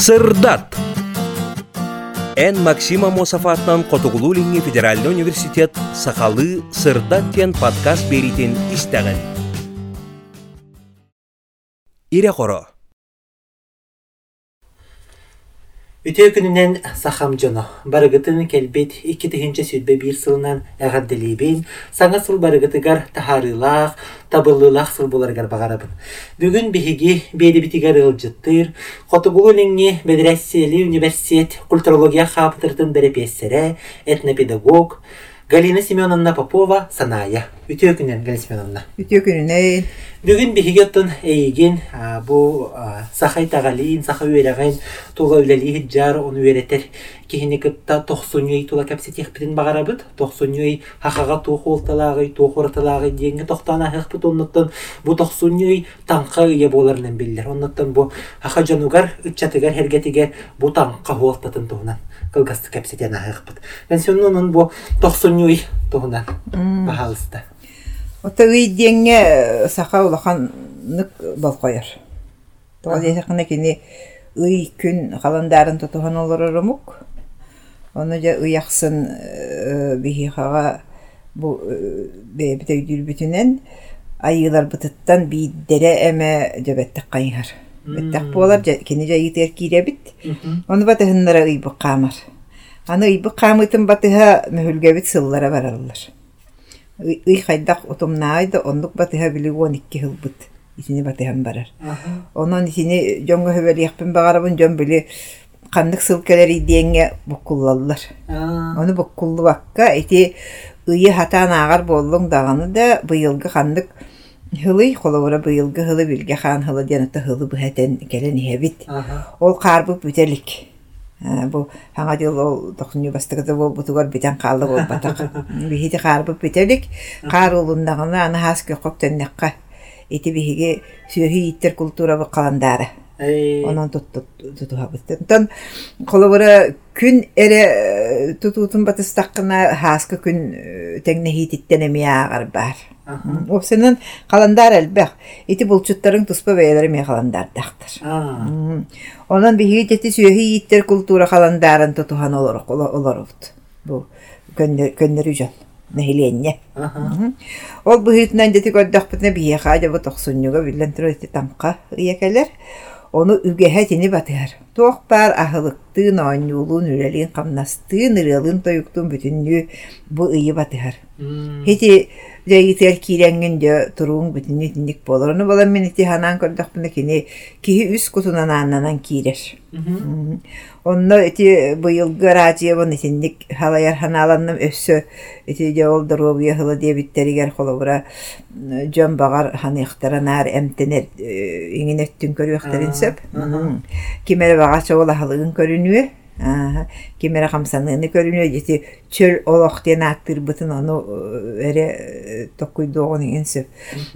Сырдат. Эн Максима Мосафатнан Котугулулинги Федеральный университет Сахалы Сырдат тен подкаст беритин истеген. Ире хоро. Үтө күнүнен сахам жоно. Барыгытын келбет икки тыгынча сүрбе бир сылынан әгәдделибин, саңа сыл барыгытыгар тахарылах, табылылах сыл боларгар багарабын. Бүгүн биһиги беди битигер ылжыттыр, Котугулу линги Медресели университет культурология хаптыртын берепессере, этнопедагог Галина Семеновна Попова саная. Үтө күнүнен Галина Семеновна. Үтө күнүнен Бүгін бігігеттін әйген бұл сақай тағалиын, сақай үйереген тұлға үләлі жар оны үйретер. Кехіне кітта тоқсынүй тұла кәпсетек бітін бағарабыд. Тоқсынүй хақаға туқ олталағы, туқ орталағы денгі тоқтана хық бұт оннаттан бұл тоқсынүй таңқа үйе боларынан білдер. Оннаттан бұл хақа жанугар, үтчатыгар, хергетігер бұл таңқа олтатын тұғынан. Кылгасты бұд. Мен сөннің бұл тоқсынүй тұғынан бағалысты. Ота үй деңе саха улахан нык балкояр. Тоға десақына кені үй күн қаландарын тұтуған олар ұрымық. Оны жа ұяқсын бихихаға бұл бәйбіті үйділ бүтінен айылар бұтыттан бейдері әмә жабәттік қайығар. Бәттік болар, кені жа үйдер кейре біт. Оны батығынлара үй бұқ қамар. Аны үй бұқ қамытын батыға мүхілге біт сыллара баралар. ый хайдах утумнаайды оннук батыха билигуон икки хылбыт исини батыхан барар онон исини жонго хөбөлиякпин багарабын жон били кандык сылкелер идиеңе буккуллаллар ону буккуллу бакка эти ыйы хатаан агар боллуң даганы да быйылгы кандык хылый холовура быйылгы хылы билге хаан хылы дианатта хылы быхатен келен иһэбит ол каарбык бүтелик бу хаңа дил ол тохсуню бастыгыда бол бутугар битен калды бол батак бихити карбы бителик кар улундагына аны хас көкөк теннекка ити бихиге сүйөһи иттер культура бу каландары онон тутуhabыттан колобура күн эре тутуутун батыстаккына хаска күн теңне хититтен эмиягар бар Опсенен каландар элбэх. Ити булчуттарын туспа бәйләре ме каландардактыр. Онан биһиге тети сүйөһи иттер культура каландарын тутухан олор олорут. Бу көннөр үжөн. Нехиленне. Ол быһытнан дети көддөхпүтне бие хажа бу тохсуннуга билен турыты тамка иякелер. Оны үгеһә тини батыр. Тох бар ахылыктын оңюлун үрелин камнастын ырылын тоюктун бүтүннү бу ыйы батыр. Хити Дәйгитер кирәңген дә туруң бүтүнне тиндик болор. Оны балам мен ити ханан көрдөхпүнө кини киһи үс кутунан аннан кирер. Онно ити быйылгы радио бон тиндик халаяр ханаланным өссө ити дә ол дорогия хылы дебиттеригер холобура жон багар ханыктаранар эмтенер иңинеттин көрүөхтерин сөп. Кимере бага чола халыгын көрүнүө. Кимере хамсаныны көрүнүө жити чөл олох ден аттыр бытын ону эре токуйдуогун иген сөп.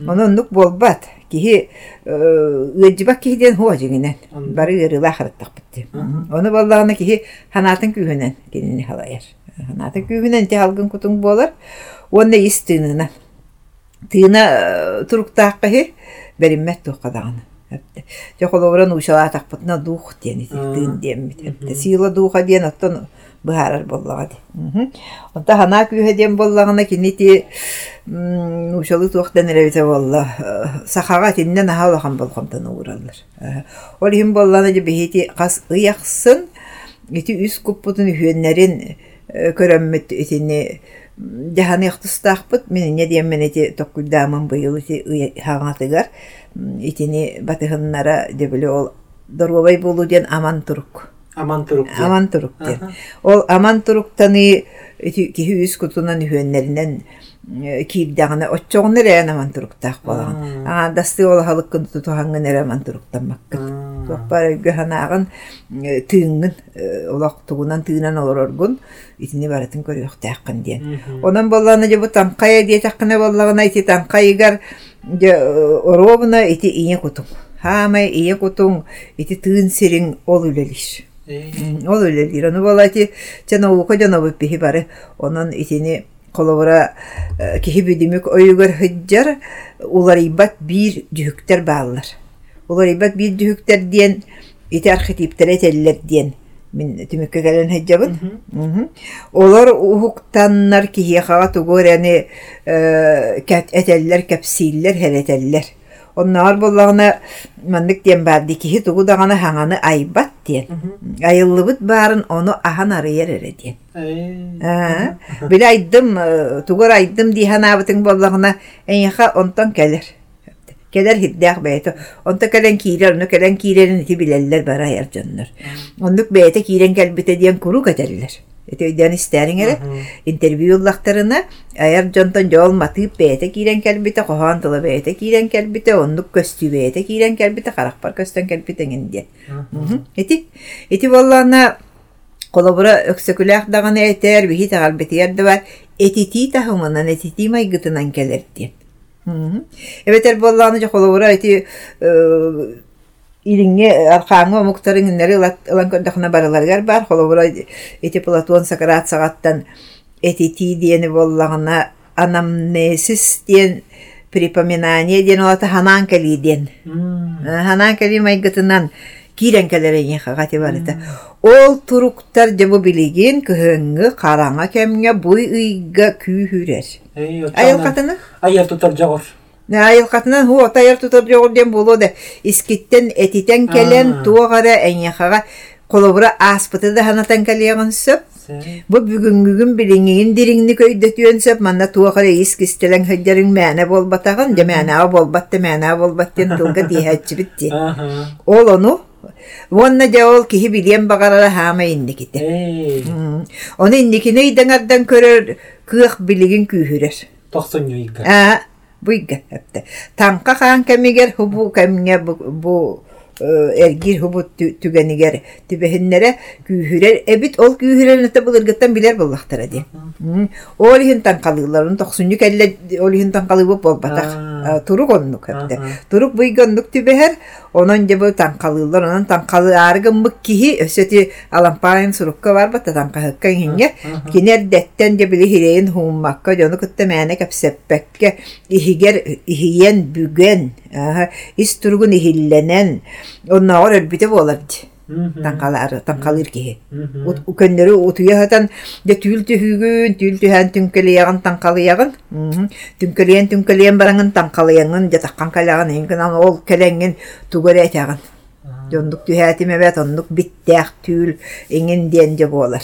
Ону нук болбат. Кихи ыджыбак кихиден хуа жигинен. Бары ырыла хараттак битти. Ону боллагына кихи ханатын күйгүнен кенини халаяр. Ханатын күйгүнен те халгын кутуң болар. Онна ис тыынына. Тыына туруктаакка хи бериммет туқадагына. Жоколоран ушала тақпытна дух тыын. Сила духа быһарар боллага ди. Онта хана күйе диен боллагына кинити ушалы туохтан эребите болла. Сахага тиннен ахалахан болгомтан ураллар. Ол хим болланы ди бихити кас ыяқсын ити үс куппутун хүөннерин көрөммөт итини Дәһаны яхтыстахпыт, мен не дием мен эти токкуйдамын быйыл ити хаңатыгар, итини батыһыннара дебиле ол дорвабай болу ден аман турук. Аман турук. Аман турук ден. Ол аман туруктаны кихи үс кутунан үһөннәринен киирдагына оччоғнер ээн аман туруктаах болаган. Аа дасты ол халыккын тутухангын эре аман туруктаммаккыт. Топпар өйгө ханаагын тыыңын олақ тугунан тыынан олороргун итини баратын көрүөхтааккын диен. Онан болланы же бу тамкая диетаккына боллагына ити тамкайыгар оробуна ити ие кутуң. Хамай ие кутуң ити тыын сириң ол үлелиш. Ол үлелир. Оны бола ука жана биппихи бары. Онан итини колобура кихи бүдүмүк ойугар хыджар. Улар ибат бир жүктер диен ити архетиптер этеллер диэн мин түмүккө олар кихиехага тугур әни этеллер кепсииллер херетеллер оннаар боллагына маннык диэн баарди кихи тугу хаңаны айбат диэн айыллыбыт баарын ону ахан арыйар эре диэн Аа, Биле айдым, э, тугар айдым диханабытың боллағына әйіға онтан келер. Келер хиддәк бәйті. Онта келен кирер, оны келен кирерін ити билелер бара айар жоннор. Ондuk бәйті кирен кәлбіте диен куру көтәрілер. Эти өйден истәрин эре. Интервью лақтарына айар жонтон жол матып бәйті кирен кәлбіте, қоған тылы бәйті кирен кәлбіте, ондuk көстү бәйті кирен кәлбіте, қарақпар көстен кәлбіте генде. Эти, эти боллағына Колобура өксөкүлээх дагана этер биһи тагалбетиер да бар этити тахымынан этити майгытынан келерди. Эбетер болланы жа колобура эти илиңе архаңы муктарын иннери ылан көндөхүнө барыларгар бар колобура эти Платон Сократ сагаттан этити диени боллагына анамнесис диен припоминание диен олата ханан кели диен. Ханан кели майгытынан кирен келерен хагати барыта. Ол туруктар жабы билеген кыһыңы караңа кемге буй ыйга. Айыл катыны? Айыр тутар жогор. Айыл катынан ху отайыр ден болу да искиттен этитен келен туагара эңяхага колобура аспыты да ханатан келеген сөп. Бу бүгүнгүгүн билиңин дириңни көйдөтүөн сөп манна туагара искистелен хөддерин мәне болбатаган, же мәне болбатты мәне болбаттен тулга диһәчи битти. Ол ону Вонна да ол киһи билиен багарара хаама инниките. Оны инникине идеңардан көрөр кыах билигин күйүрер. Тохсон юйга. Буйга хепте. Танка хаан кемигер хубу кемге бу эргир хубу түгенигер түбехиннере күйүрер. Эбит ол күйүрер нете булыргыттан билер буллахтара ди. Ол хин танкалыларын тохсунню келле ол хин танкалы бу болбатак. Турук оннук хепте. Турук буйгоннук түбехер Онон же бу танкалылар, онон танкалы аргын мык кихи өсөти алампайын сурукка бар бата танкахыкка хинге. Кинер деттен же били хирейин хуумакка, жону кытта ихигер ихиен бүген, ис тургун ихилленен, онна ор өрбите болар ди. Танкалар, танкалыр кихи. Үкөннөрү утуяхатан де түл түхүгүн, түл түhän түнкелиягын танкалыягын, түнкелиен түнкелиен бараңын танкалыягын, же таккан калягын, инген ол келеңин тугары этягын. Жондук түхәтиме бет оннук биттәк түл иңин диен же болар.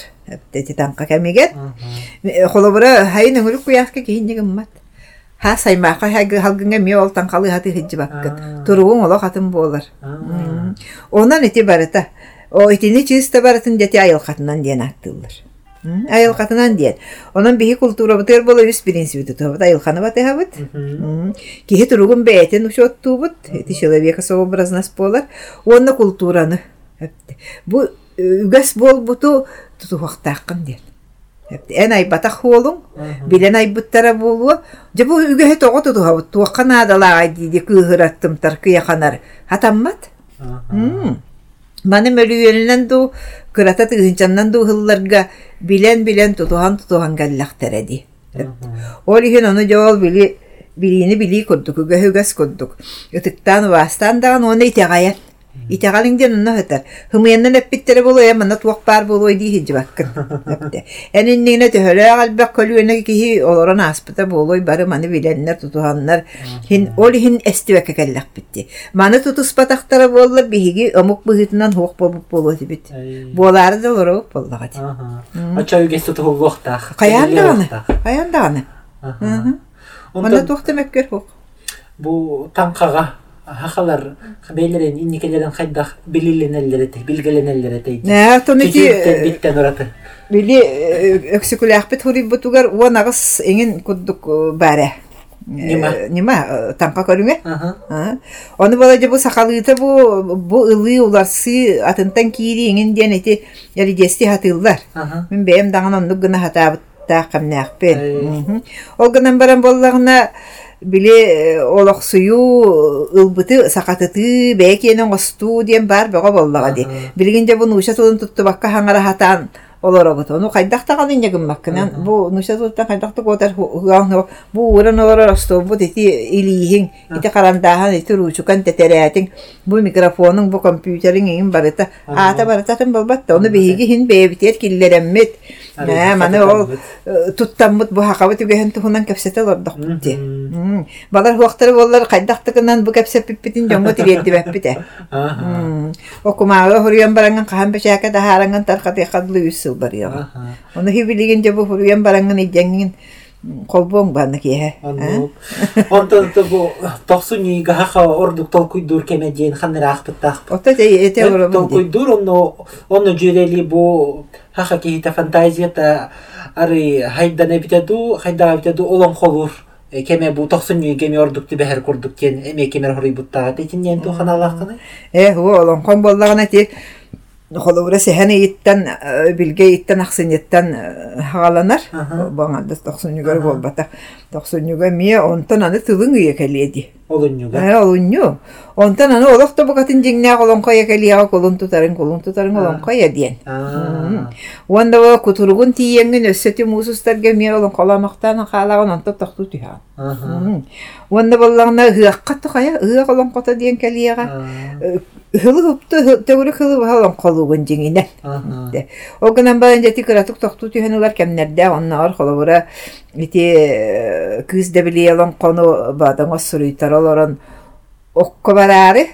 Эти танка кемигер. Холобура хайын өңүрүк куяска кийин мат. Ха саймака хагы халгынга ме ол танкалы хаты хиджи баккын. Туругун оло хатын болар. Онан эти барыта. О этини чиста барытын дети айыл хатынан диен аттылар. Айыл хатынан диен. Онан бихи культура бутер боло үс принципи тутабыт айыл ханы баты хабыт. Кихи туругун бәйтен ушоттубут. Эти человека сообразность болар. Онна культураны. Бу үгәс бол буту тутуактаккын диен. Эн айбатах холун, билен айбыттара болуа, жабу үгәһе тоҕо тутуһабыт, туаққан адалаа диди кыыһыраттым тар кыяханар. Хатаммат? Ду кырата тыгынчаннан ду хылларга билен-билен тутухан тутухан. Ол ону жоол били билини били курдук, курдук. Ытыктан даган оны. Итегалиңден онно хөтөр. Хымыяннан эппиттере болу я манна туак бар болу ди хиҗи баккын. Эниннигне төһөлө албак көлүнө кихи олорон аспыта болу бары маны биленнер тутуганнар. Хин ол хин эстибекке келлек битти. Маны тутус патактара боллар биһиги омук быгытынан хук болуп болу бит. Болары да лору боллагат. Ача үгес туту гохтах. Каяндаганы? Каяндаганы? Мана тохтемеккер хук. Бу танкага хахалар бейлерин инникелерин хайдах билгеленелер эте. Нә, тоники биттен ораты. Били өксүкүләхпет хури бутугар уон агыс эңин куддук бәре. Нима? Нима, танка көрүңе? Аха. Оны бала же бу сакалыты бу бу ылы уларсы атынтан кири эңин диен эти яли дести хатылдар. Мен бэм даган онну гына хатабыт та камнахпен. Ол гынан баран боллагына биле олох сую ылбыты сакатыты бэкенен осту диен бар бага боллага ди. Билгин же буну уша тулун тутту бакка хаңара хатан олоробут. Ону кайдактаган иннегин маккынан. Бу нушатуттан кайдакты котар хугаан бу уран олорор остобут ити илиихин ити карандаахан ити ручукан тетерээтин бу микрофонун бу компьютерин иин барыта. Аата барытатын болбатта. Ону биһиги хин бэбитер киллереммит Нэ, маны ол туттаммыт бу хакабы түгеһен тухунан кепсете лордохпут ти. Балар хуактары боллар кайдактыгынан бу кепсеп пиппитин жоңго тириэдди бэппите. Окумаага хуруян баранган кахан бешака да харанган таркаты кадлы үсүл бар яга. Оны хибилиген жабу хуруян баранган ижеңин колбоң баны кие. Онтон бу тохсуни гаха ордук толкуйдур ахпыттах. Ота эте ором. Толкуйдур онно онно жүрели бу хаха кихита фантазията ары хайдана олон холур кеме бу кеме ордук ти бехер курдук эме кемер буттага тетинен. Э, олон кон ти холовра сехане иттен билге иттен аксынеттен хагаланар. Баңа тохсунюгар болбата. Тохсунюга мие онтон аны тылың үйекеледи. Олуннюга. Э, олунню. Онтон аны олохто букатын жиңнаа колон коя келия колун тутарын колун тутарын колон коя диен. Онда во кутургун тиеңген өссөтү мусустарга мие олон коламактан халаган онто тохту тиха. Онда боллагына хыакка тохая, хыа колон кота диен келияга. Хылы хыпты төгүрү хылы халон колугун жиңинен. Огынан баран жати кыратык тохту тиһенилар кемнерде оннар холобура ити кыз дебилиялон кону бадан осуруйтар олорон окко бараары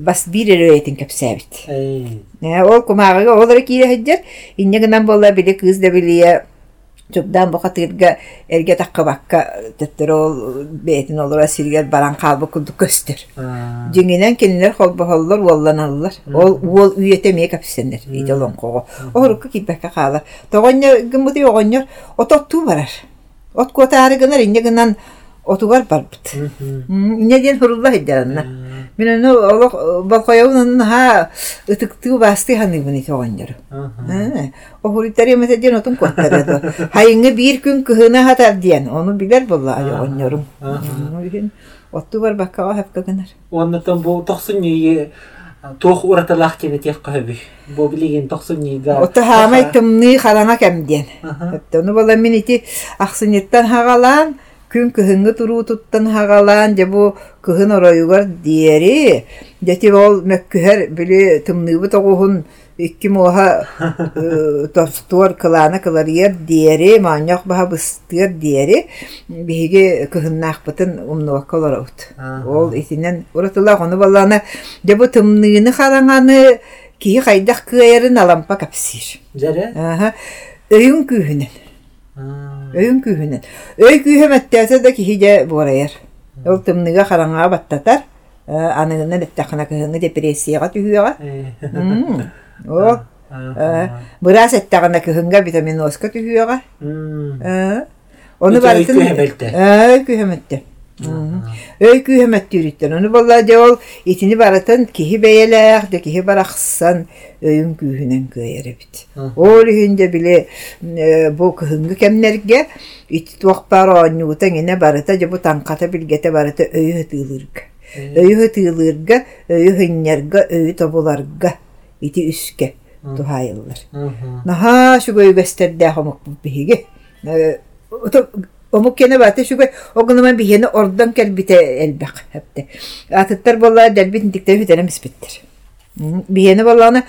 бас бир эрейтин кепсәбит. Ол кумагыга олар кире хеджер иннегенен болла биле кыз дебилия Чубдан бу хатырга эрге такка бакка теттер ол бетин олора сиргер баран. Жеңинен кенилер холбо холлор волланаллар. Ол ол үйете ме капсенер. Идолон кого. Орукка кибекка кала. Тогоня гымбыты огоньор ототту барар. От котары гынар иннегенен отугар барбыт. Иннеден хурулла хиддаранна. Мен аны балкояун ха ытыктуу басты ханы бини тогоньор. Охуритари меседен отун коттарады. Хайыңы бир күн кыһына хатар диен. Оны билер болла айогоньорум. Отту бар баккага хапкагынар. Оннотон бу тохсуни туох тех кахби. Бу билеген тохсуни га. Отта хамай тымны хараңа кемден. Оны болла мен ити аксынеттан хагалан күн кыһыҥҥы туруу туттан хагалаан же бу кыһын оройугар диэри дети ол мөккүһэр били тоҕуһун икки муоха тостуор кылаана кыларыйар диэри маанньох баха быстыар диэри биһиги кыһыннаахпытын умнуакка олоробут ол итинен уратылаах ону баллаана же бу тымныыны хараңаны киһи хайдах кыайарын алампа капсиир өйүн күүһүнен Өйүн күүһүнен. Өй күүһөмәттәсә дә киһиҗә борайыр. Ул тымныга хараңа баттатар. Аныгынан эттәхнә кыһыңы депрессияга түһүгә. Бырас эттәгәндә кыһыңга витамин оска түһүгә. Оны бартын. Өй күүһөмәттә. Өй күйемет үріттен. Оны болла ол итini баратын кихи де кихи барақсан бит. Ол үйінде біле бұл күйінгі кемнерге ити туақпар оңнуғытан ене барыта, де бұл танқата білгете барыта өйі хытылырға. Өйі хытылырға, өйі тобуларға, ити үске тухайылар. Наха шугой гөстердә хомук биһиге. Омук кене баты шугай огынама бихени ордан келбите элбек хепте. Атыттар болла дәлбит тикте хүтәне миспиттер. Бихени болланы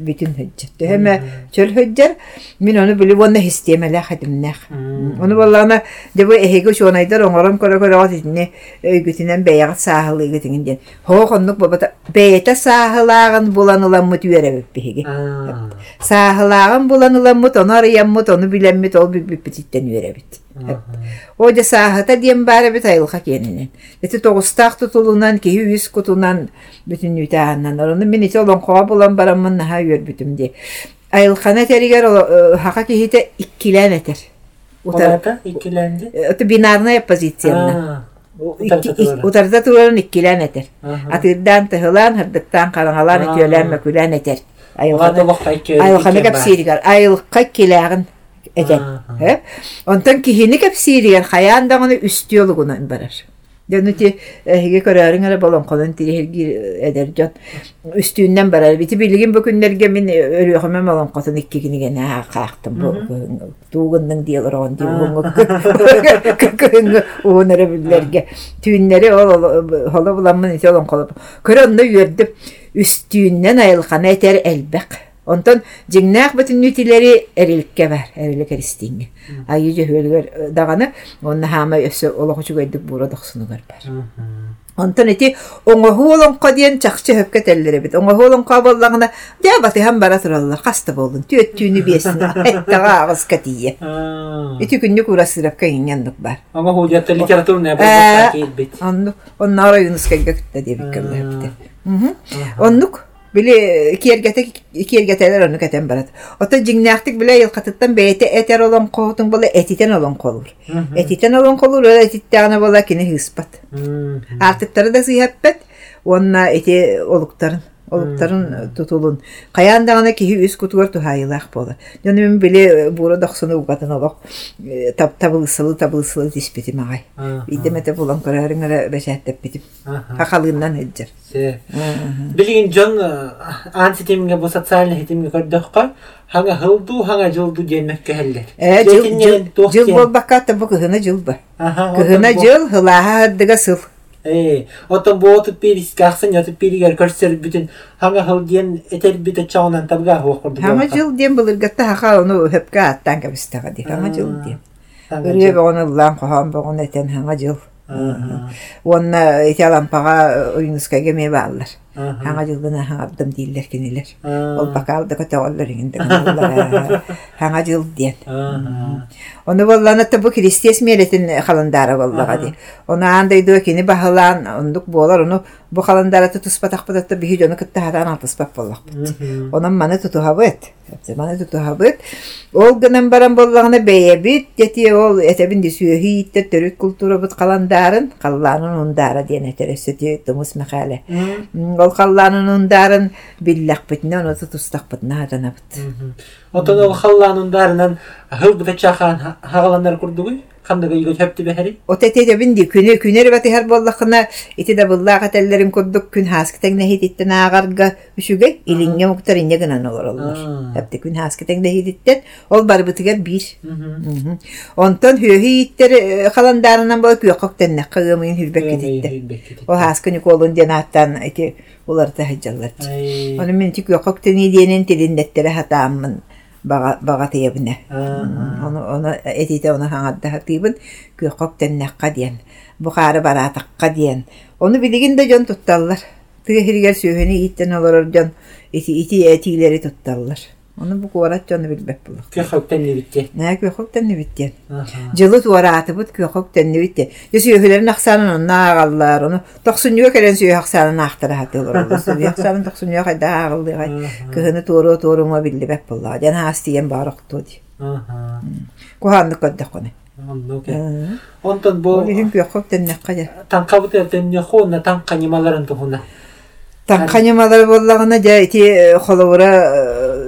төһөмө төһөмө бүтүн хөҗҗә. Төһөмө чөл хөҗҗәр мин аны билеп онна хистемеле хатымнах. Оны болланы дебу эһеге шонайдар оңором кора кора атыны өйгүтүнен бәяг сахылы гытынгын. Хо хоннук бабата бәйта сахылагын буланыла мутүере бихиге. Сахылагын буланыла мут онар яммут оны билеммит ол бит бит биттен үере бит. О же сахата дием бары бит айлыка кененен. Эти тогустак тутулунан ки үс кутунан бүтүн үтәһәннән. Оны мен ите олон кова булан барамын наһа үер бүтүм ди. Айлыкана теригер хака кихите иккиленди. Это бинарная позиция. Утарда турарын иккиләнетер. Атырдан тыһылан, хырдыктан караңалан икелән мәкүлән этер. Айлыкана капсиригер. Айлыкка киләгән эден. Онтан кихини даганы үстүөлүгуна барар. Он диугуңу көкөңү уунары биллерге түүннери ол холо буламмын ите олон колоп. Көрө онно үйөрдүм үстүүннен айылхана этер элбек. Онтон жиңнаах бүтүн нүтилери эриликке бар, эрилик эристиңге. Айы жөһөлгөр даганы онна хама өсө олохучу гойдук бура бар. Онтон эти оңоһу олонко диен чакчы хөпкө теллери бит. Оңоһу олонко боллагына да батыхан бара тураллар. Каста болдун. Төттүүнү биесин. Эттага агыс катие. Эти күннү курасырапка иңендик бар. Аңа хулиятта литературная Э, база келбит. Оннук, оннара юнускайга күттә дип икәнләр Оннук Били киергете киергетелер onu кетен барат. Ота жиңнактык биле йылкатыттан бейте этер олон коотун бола этитен олон колур. Этитен олон колур, этиттәгәне бола кине хиспат. Артыктары да сыйхаппет, онна эти олуктарын олуктарын тутулун. Каяндагына киһи үс кутугар тухайылах бола. Жаны мен биле бура дохсуну угатын олок. Тап табылсылы табылсылы диспити магай. Идемете булан көрәреңә бәшәттеп битип. Хакалыгыннан хеджер. Билигин жон анси темге бу социальный темге көрдөккө хаңа хылду хаңа жылду денмекке хеллер. Э, жыл жыл болбакка та бу кыһына жыл ба. Кыһына жыл хылаха дыга сыл. Э, отон бу отуп берис кахсын ятып беригер көрсөр бүтүн хаңа хыл диен этер бите чагынан табга хокурду. Хама жыл дем булыргатта хака onu höpkä аттан кабыстага ди. Хама жыл дем. Үрүе богону лан кохан богону этен хама жыл. Онна боллага ди. Оны андай ду кини бахалан ондук болар оны бу халандары тутуспатак бадатта бихи жону кытта хадан алтыспак боллак. Онан маны тутухабыт. Маны тутухабыт. Ол гынан баран боллагына бейебит, дети ол этебин дисүөһи иттер төрүк культура бут каландарын, калланын ундары диен этересети тумус макале. Ол калланын ундарын биллак битне, оны тутустак битне хадан бит. Отон ол халланындарынан хыл бите чахан хагаландар курдугуй. Кандай үйгө төптү бехери. Отете де бинди күнө күнөр баты хар боллакына ити да буллага теллерин курдук күн хаскетен не хититтен агарга үшүгө илинге муктар инде гынан олор олор. Хепте күн хаскетен де хититтен ол бар битигер бир. Онтон хөһи иттер халандарынан бол күөкөктен не кыгымын хүрбек кетитте. О хаскыны колун денаттан ити улар та хаҗаллар. Оны мен тик күөкөктен иденен тилиндеттере хатааммын бага тиебіне. Оны оны этите оны хаңадда хатыбын көкөк теннекка диен. Бухары баратакка диен. Оны билигин да жон тутталлар. Тыгы хиргер сүйөһүнү иттен олорор жон ити ити этилери тутталлар. Оны бу куарат жону билбеп булак. Көкөктен не битте. Нә көкөк тенне биттен. Жылы туараты бут көкөк тенне битте. Сүйөһүлерин аксанын онна агаллар. Оны токсуньга келен сүйө аксанын актара хатылар. Сүйө аксанын токсуньга кайда агылды гай. Кыһыны тууру туурuma билбеп булла. Жана астиен барыкту ди. Куһанны көддө коне. Онтон бу Олиһин көкөк тенне каja. танка бутертен не хона танка немаларын тухуна. Танканемалар боллагына жа ити холовура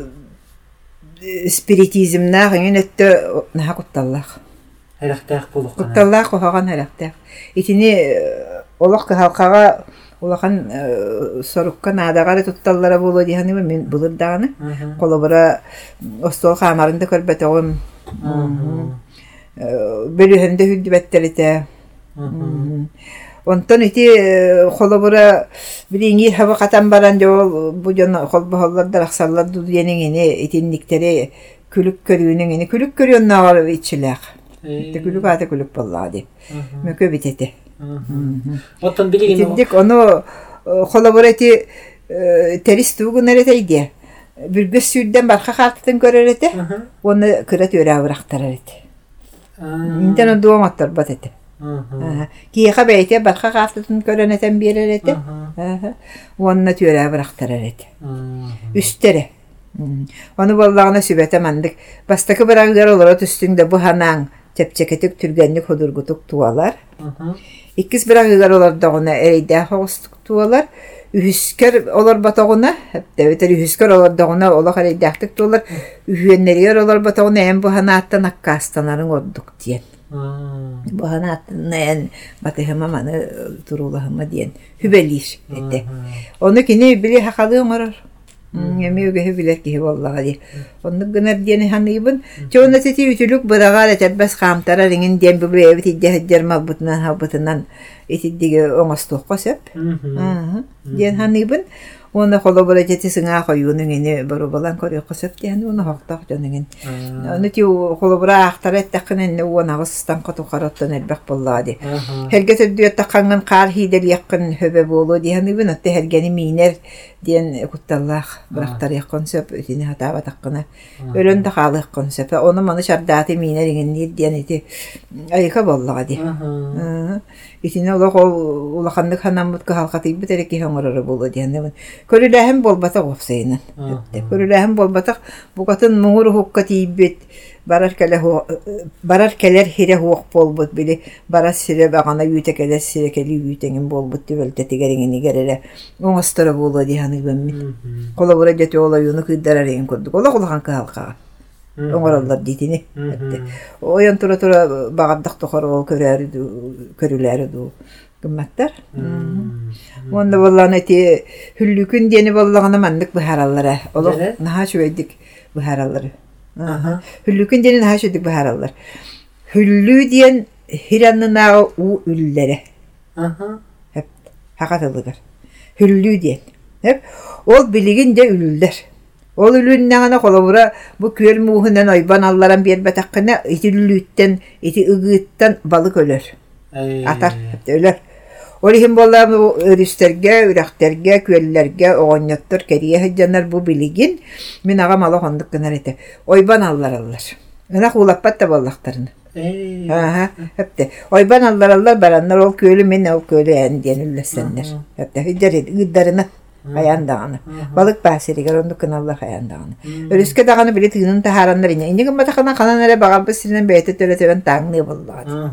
спиритизмнах ingen этте наха кутталлах. Хайрахтах булук. Кутталлах кохаган характер. Итини олох халкага улахан сорукка надагары тутталлара болу дихани мен булыр даганы. Колобура остол хамарында көрбөт огым. Бөлүһөндө хүдбеттерите. Онтон ити холобура билинги хаба катан баран жол бу жона холбо холлардар аксаллар ду денеңини итинниктери күлүк көрүүнүң ини күлүк көрүөннагар ичилек. Те күлүк аты күлүк боллади. Мөкө битете. Отон билигин Итиндик ону холобура ити терис тугун эретейди. Бүргөс сүйден барха. Оны кыра төрө абырактарар эти. Интен дуаматтар батете. Киеха бәйте барха картын көрөнетен беререте. Онна төрө абырактарар эти. Үстере. Оны боллагына сүбәтә мандык. Бастакы барагыр олора түстүңдө бу ханаң тепчекетик түргенник ходургутук туалар. Иккис барагыр олордогуна эрейдә хогустук туалар. Үһүскер олар батагуна, дәвитер үһүскер олар дагуна олар эрейдәктик туалар. Үһүеннәргә олар батагуна эм бу ханааттан аккастанарын ордук диен. Аа. Бахана аттынаyan батыхыма маны турулахыма диен хүбелир эте. Оны оңорор. Эми үгеһе билер киһи боллага ди. Онны гынар диен ханыйбын. Чоны үтүлүк диен бутынан хабытынан. Диен ханыйбын. Оны холобора жети сыңа койуунун эни бару балан көрөккө сеп диен оны хоктак жонуңин. Оны ти холобора ахтар эттеккен эне уон агыстан коту караттан элбек боллаади. Херге төдүөт такканган кар хидер якын хөбө болу диһаныбын отте хергени минер диен кутталлах бырактар яккон сөп үтини хатаба таккына. Өлөн тахалык консеп. Оны маны шардааты минер иген диен ити айка боллаади. Итине олох ол улаханнык ханаммут кахалкатый битереки хоңорору болу диен. Көрүләһем болбата гофсайнын. Көрүләһем болбатак бугатын муңур хукка тийбет. Барар келе барар келер хире хуок болбут били барар сире багана үйте келе сире кели үйтеңин болбут дибелте тигериңини герере оңостора болу диханы беммит. Кола бура жете ола юну кыддарар еген көрдүк. Ола кулахан калка. Оңороллар дитини. Оян тура тура багаддак тохор ол көрүлөр ду. Гымматтар. Онда болланы ти хүллүкүн дени боллагана мандык бахараллара. Оло Жаре? наха шүйдик бахараллары. Хүллүкүн дени наха шүйдик бахараллар. Хүллү диен хираннынағы у үлләре. Аха. Hep hakatılıgar. Hüllü diyen. Hep ol biligin de ülüller. Ol ülünne kolabura bu kör muhundan oyban allaran bir batakkına iti ülütten, iti ıgıttan balık ölür. Atar, hep de ölür. Ol ihim bolla bu örüsterge, ürekterge, köllerge, oğanyatlar, keriye hıccanlar bu biligin. Min ağa malı honduk gınar ete. Oyban allar allar. Inak ulappat da ballaktarını. Ey. Aha, hep de. Oyban allar allar baranlar ol köylü kınallar hayan dağını. Örüske dağını bile tığının taharanlar ine. İnce gımma takana kananlara bağal basirinen beyte töle tölen tağını vallahi. Aha.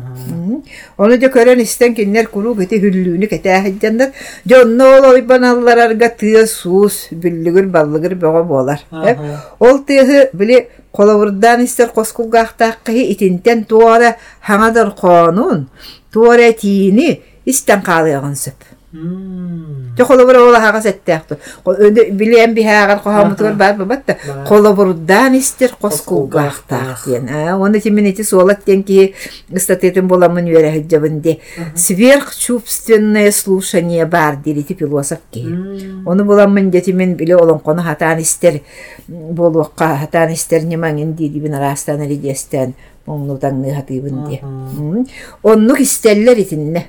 Onu da kören isten kinler kuru giti hüllüğünü kete heccanlar. Jonno ol oyban allar arga tığ sus, büllügür ballıgır boğa boğalar. Hep Ол тыһы били коловурдан истер коскулгаахтааккыһы итинтен туора хаңадар коонун туора тиини истен каалыагын сөп Колобура ола хагас эттээхту билиэн бихаагар кохамутугар баар бабатта колобурдан истер коскулгаахтаак диэн а оны тимин ити суолат тен ки статетин боламын үөрэ хыджабын сверхчувственное слушание бар дирити философ ки. Оны буламын детимен биле олонкону хатаан истер болуокка хатаан истер немаңин дидибин арастан элидестен моңнутаңны хатыыбын ди. Оннук истеллер итинне.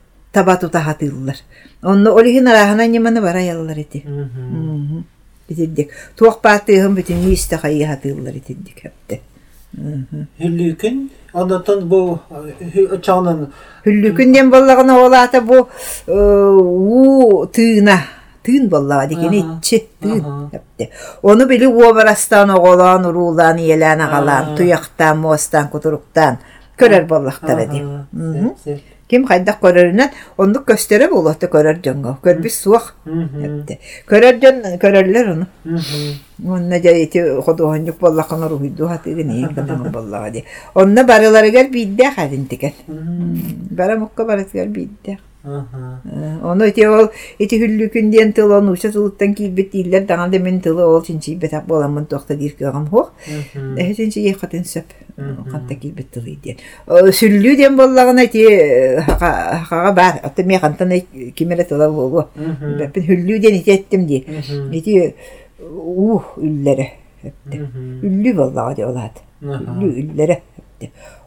таба тута хатыллар. Онны олихин арахана неманы бара яллар ити. Туақ баатыгын битин исте хайы хатыллар итиддик хепте. Олаата бу э, уу тыына тыын боллага деген Ага, итчи тыын ага. хепте. Оны били уобарастан оголан урулан иелен агалан Ага. туяктан мостан кутуруктан көрөр боллактар эди. Аха. Мгм. Сеп, сеп. Ким хайдак көрөрүнөн ондук көстөрө болоту көрөр жонго. Көрбүс суак Мгм. хепте. Көрөр жон көрөрлөр оны. Мгм. Онна жайти ходуганжук боллакана руйду хатыгы не гана боллага ди. Онна барыларыгар бидде хадин тикен. Мгм. Бара мукка баратыгар бидде. Аха. Оны ити ол ити хүллүкүн диен тыл оны уша тылыттан килбет ииллер даган мен тылы ол чинчи бетап боламын тохта хох. Мгм. Эхе чинчи ехатын сөп. Канта килбет тылы диен. Сүллү диен боллагына ити хага бар. Атты ме кантан кимеле тыла болу. Мгм. Бепин хүллү еттим ди. Ити ух үллере. Үллү боллага үллере.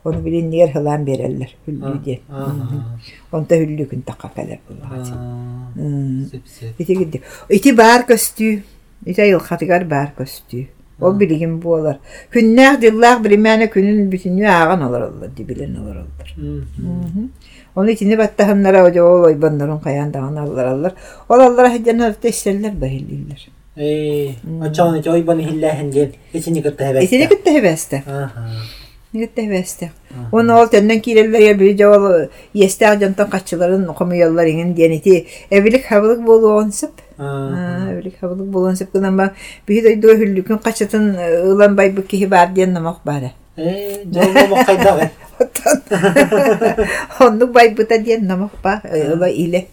Onu bilin niyer hılan bererler. Hüllü diye. Аха. Onta hüllü gün takka kalır bullaha. Аа. Сеп, сеп. Ити гидди. Ити бар көстү. Ити айыл хатыгар бар көстү. Ол билигин буолар. Күннәх диллах биримәне күнүн бүтүнү аган олар олар дибилен олар олар. Мгм. Оны итини баттахыннара оjo ол ойбандырын каяндаган аллар аллар. Ол аллар хәҗәнә тәшәлләр бәһилләр. Э, ачааны жойбаны хилләһен ден. Эсини кытта хәбәс. Итини китте хәбәстә. Ястә жантан качыларын комыяллар иген дияните. Эбилик хабылык болуын сып. Аа. Эбилик хабылык болуын сып гынан ба би дойду хүллүкөн качатын ылан бай бу ки бар диен намак бара. Э, жойбо кайдагы. Оннук бай бута диен намак ба. Ыла иле.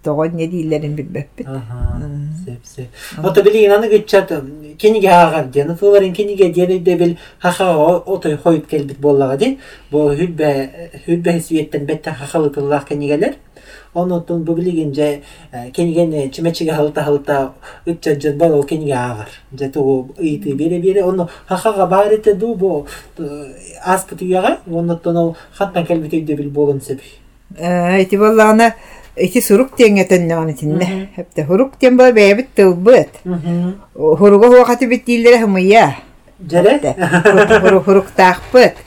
Аа. Тогон не дилерин билбеппит. Ото билин аны гычат кениге агар ден. Фуларын кениге деде де бил хаха ото хойт келбит боллага ден. Бу хүлбе хүлбе сүйеттен бетте хахалытыллах кенигелер. Же чимечиге халта халта үтча агар. Же ту ыйты бере бере хахага ду бу ол хаттан келбит бил. Эти эти сурук теңетен нағаны тинне. Хепте хурук тен бол бәйбіт тылбыт. Хуруга хуақаты бит дилдері хымыя. Жаре? Хурук тақпыт.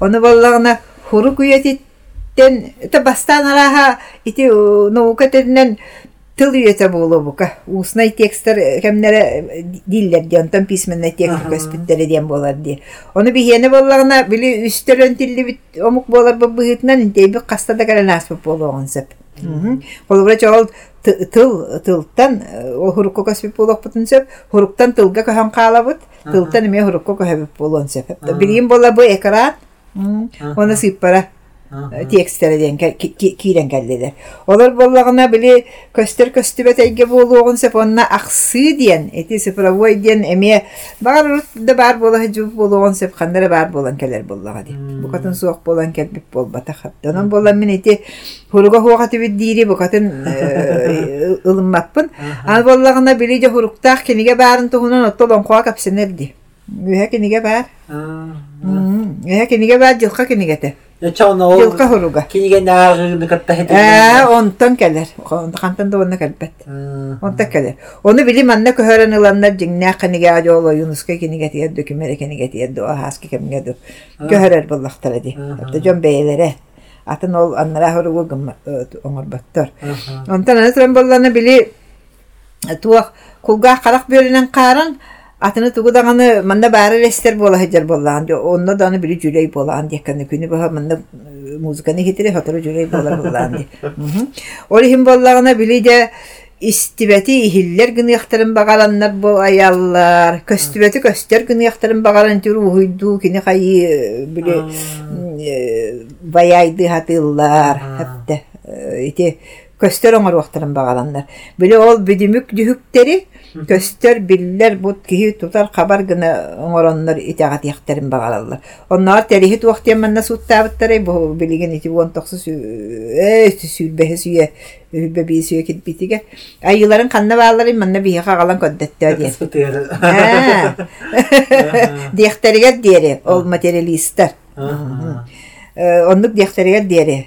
Оны боллағына хурук үйететтен, это бастан араха, ити наука тедінен тыл үйете болу бука. Уснай текстер кемнере диллер ди, онтан письменный текст көспіттері ден болар ди. Оны бихені боллағына били үстелен тилли омук болар сеп. Тыл, тылтан, ол хурукко көспіп болуқ бұтын тылга көһөн қалабыт, тылтан эме хурукко көһөбүп болуын. Билигин бола бу экран, оны сыйппара текстері ден киирен кәллелер. Олар боллағына били көстер көстүбет әйге болуғын сеп онна ақсы диен, эти сыпыровой диен эме бар да бар бола жуп болуғын сеп қандары бар болан кәлер боллаға ди. Бұқатын суақ болан кәлбіп бол бата қапты. Онан болан мен эти хуруга хуағаты бит дири бұқатын ылынмаппын. Ал боллағына били же хуруктақ кенеге барын туғынан оттолон қуа капсенер ди. Үһә кенеге бар. Үһә кенеге бар жылқа кенегете. Чауна ол Жылқа хуруга. кениген агыны катта хете. Ә, онтон келер. Кантан да онна келбет. Онта келер. Оны билим анна көһөрөн ыланнар жиңнә кенеге ажоло юнуска кенеге тиер документ кенеге тиер до хаски кемге до. Көһөрөр буллактар ди. Та жон бейлере. Атын ол аннара хуругу гым оңор баттар. Онтан анасран болланы били туак кулга карак Atını tuğudanı manda bari rester bola hecer bolan diyor. Onda da onu biri cürey bolan diye kanı günü baha manda e, muzikanı hitiri hatırı cürey bola bolan diye. Olu him bolağına bili de istibeti ihiller günü yaxtırın bağalanlar bu ayallar. Köstübeti köster günü yaxtırın bağalan diyor. Uhuydu kini kayı e, bili bayaydı e, hatırlar. Hep de. Iti оңар уақтарын бағаланнар. Били ол бидимүк дүхүктери көстөр биллер бут киһи тутар хабар гына оңороннор итагат яхтарын багалалар. Оннар терихи туактен манна суттабыттары бу билеген ити э сүлбе сүе үлбе би сүе кит битиге. Айыларын канна баалары манна дире ол дире.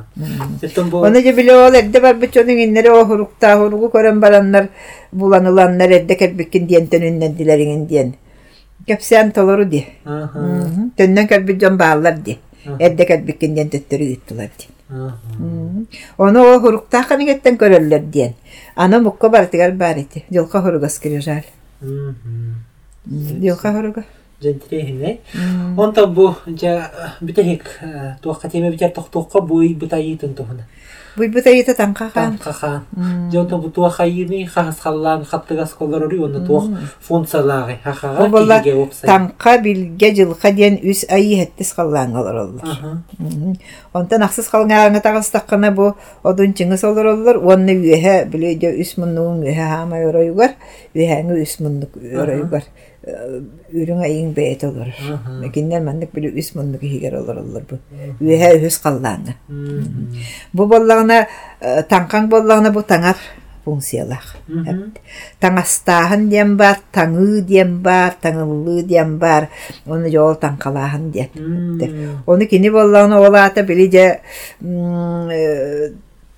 Оны же биле ол эдде бар бычоның иннере о хурукта хуругу көрөн бараннар буланыланнар эдде кәлбиккин диен төнүннән дилерин диен. Кәпсән толору ди. Төннән кәлбик жон баалар ди. Диен төттөрү иттилар ди. Оны көрөллөр диен. Аны мукка бартыгар бар ити. Жылка хуругас кирижал. Жылка хуруга. Жентрехине. Онта бу жа битехик туакка теме битер тохтуакка буй бутайытын тухуна. Буй бутайыта танкахан. Танкахан. Жото бу туакка йыны хас халлан хаттыгас колорори онда туак функциялары хахага киге опсай. танка билге жылка диен үс айы хеттис каллаан олороллар. Онтан бу одун чыңыс олороллар. Онны үһә биле үс өрөйгөр. Үһәңе үс муннук өрөйгөр. Үрүң айың бэйет олор Аха. киннер маннык били үс муннук хигер олор олор бу үһэ үс қаллааны бу боллагына э, таңкаң боллагына бу таңар функциялах таңастааһын диэн бар таңыы диэн бар таңыллыы диэн бар оны жол таңкалааһын диэн Оны кини боллағына олаата били же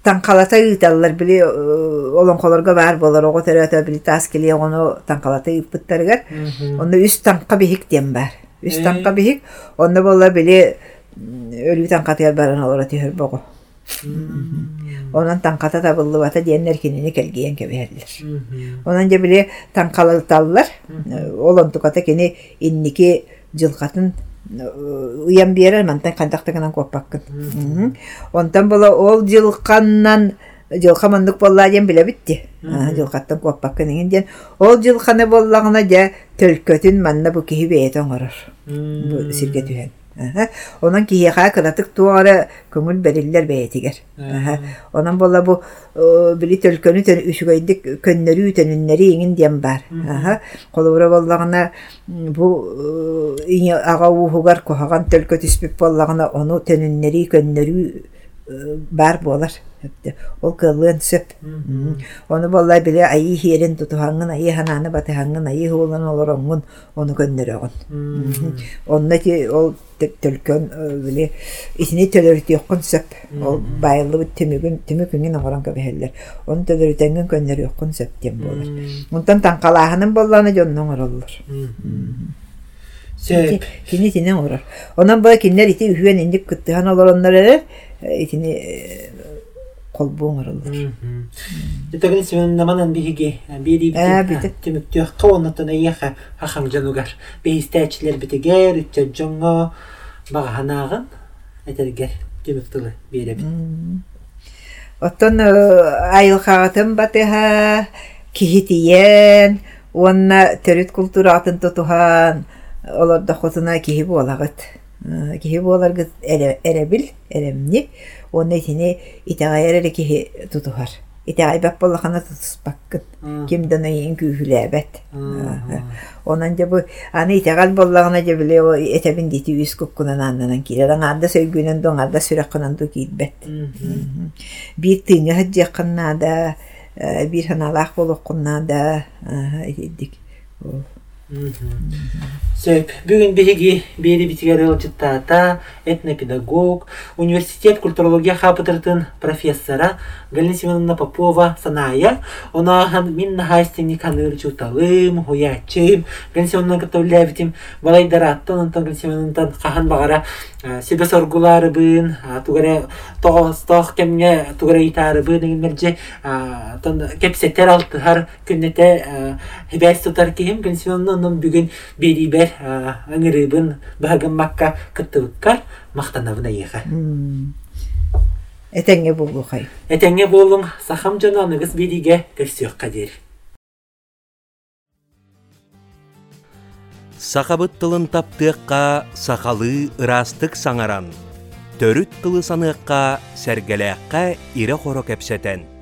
таңқалата ыыталлар били э, олоңқолорго баар болор ого төрөтө били таас кили ону таңқалата ыыппыттарыгар онно үс таңқа бихик диэн бар үс таңқа бихик онно болла били м, өлүү таңқатыгар баран олора түһөр бого онон таңқата табыллыбата диэннер кинини келгиен кебиһерлер Онан же биле таңкалыталлар. Олонтуката кини жылкатын уян биерер мантан кандактыгынан коппаккын. Мгм. Онтан бола ол жылканнан жылка мандык болла ден биле битти. Жылкаттан коппаккын деген ден. Ол жылканы боллагына же төлкөтүн манна бу киһи бейет оңорор. Бу сирге түһен. Аха. Онан киһиха кыратык туара көңүл бериллер бейетигер. Аха. Онан бола бу э, били төлкөнү төн үшүгөйдик көннөрүү төнүннери иңин диэн бар. Аха. Колура боллагына м, бу э, ине ага уухугар кохаган төлкө түспүп боллагына ону төнүннери көннөрүү э, бар болар. Ол кылын сөп. Оны боллай биле айы хиерен тутухаңын, айы хананы батыхаңын, айы хуолан олороңун, оны көннөрөгөн. Онна ти ол тө- төлкөн биле исини төлөрүтүөккүн сөп. Ол байылы түмүгүн түмүкүнүн оңорон көбөһөллөр. Оны төлөрүтөнгөн көннөрүөккүн сөп тем болар. Мунтан таңкалааһынын болланы жоннон ороллор. Сөп. Кини тинен орор. Онан бай кинер ити үһүен индик кыттыхан олороннор эле итини колбуң ороллор. Итагын сен наманан биһиги бири Ә, бите. тимиктүөх кавоннатан аяха хахаң жанугар бейстәчләр битегер үтчәҗҗоңга баганагын этергер тимиктылы бире бит. Оттон айылхаатын батыха кихитиен, уонна төрүт культуратын тутухан, олорда хотуна кихи буолагыт. Э, Кихи буолагыт эребил, эремни, уонна итини итагайар кихи тутухар. Итагай бап боллахана тутуспаккын. Кимден ойын күйүләбәт. Онан же бу аны итагал боллагына же биле о этебин дити үс куккунан аннан килер. Аңарда сөйгүнен доңарда сүрәккынан ду кийбет. бир тыыңа хаджакканнаада бир Сөп, бүгін биһиги бири битигер ылжыттаата этнопедагог, университет культурология хапытыртын профессора Галина Семеновна Попова саная, она хан минна хайстени каныр чуталым, хуячым, Галина Семеновна католябитим, балайдараттан, онтан Галина Семеновнатан хахан багара себе соргулары бын, тугаре тоғыстық кемге тугаре итары бын, деген мерже тон кепсеттер алтыхар күннете хебәс тутар кем, Галина Семеновна онын бүгін бери бер аңырыбын багын макка кыттыбыккар мақтанабына еға. этеңе булгухай Этеңе болың сахам жананығыз бериге қадер. Сақабыт тылын таптыққа сақалы ырастық саңаран. Төрүт тылы саныққа сәргеләққа ире хоро кәпсәтен.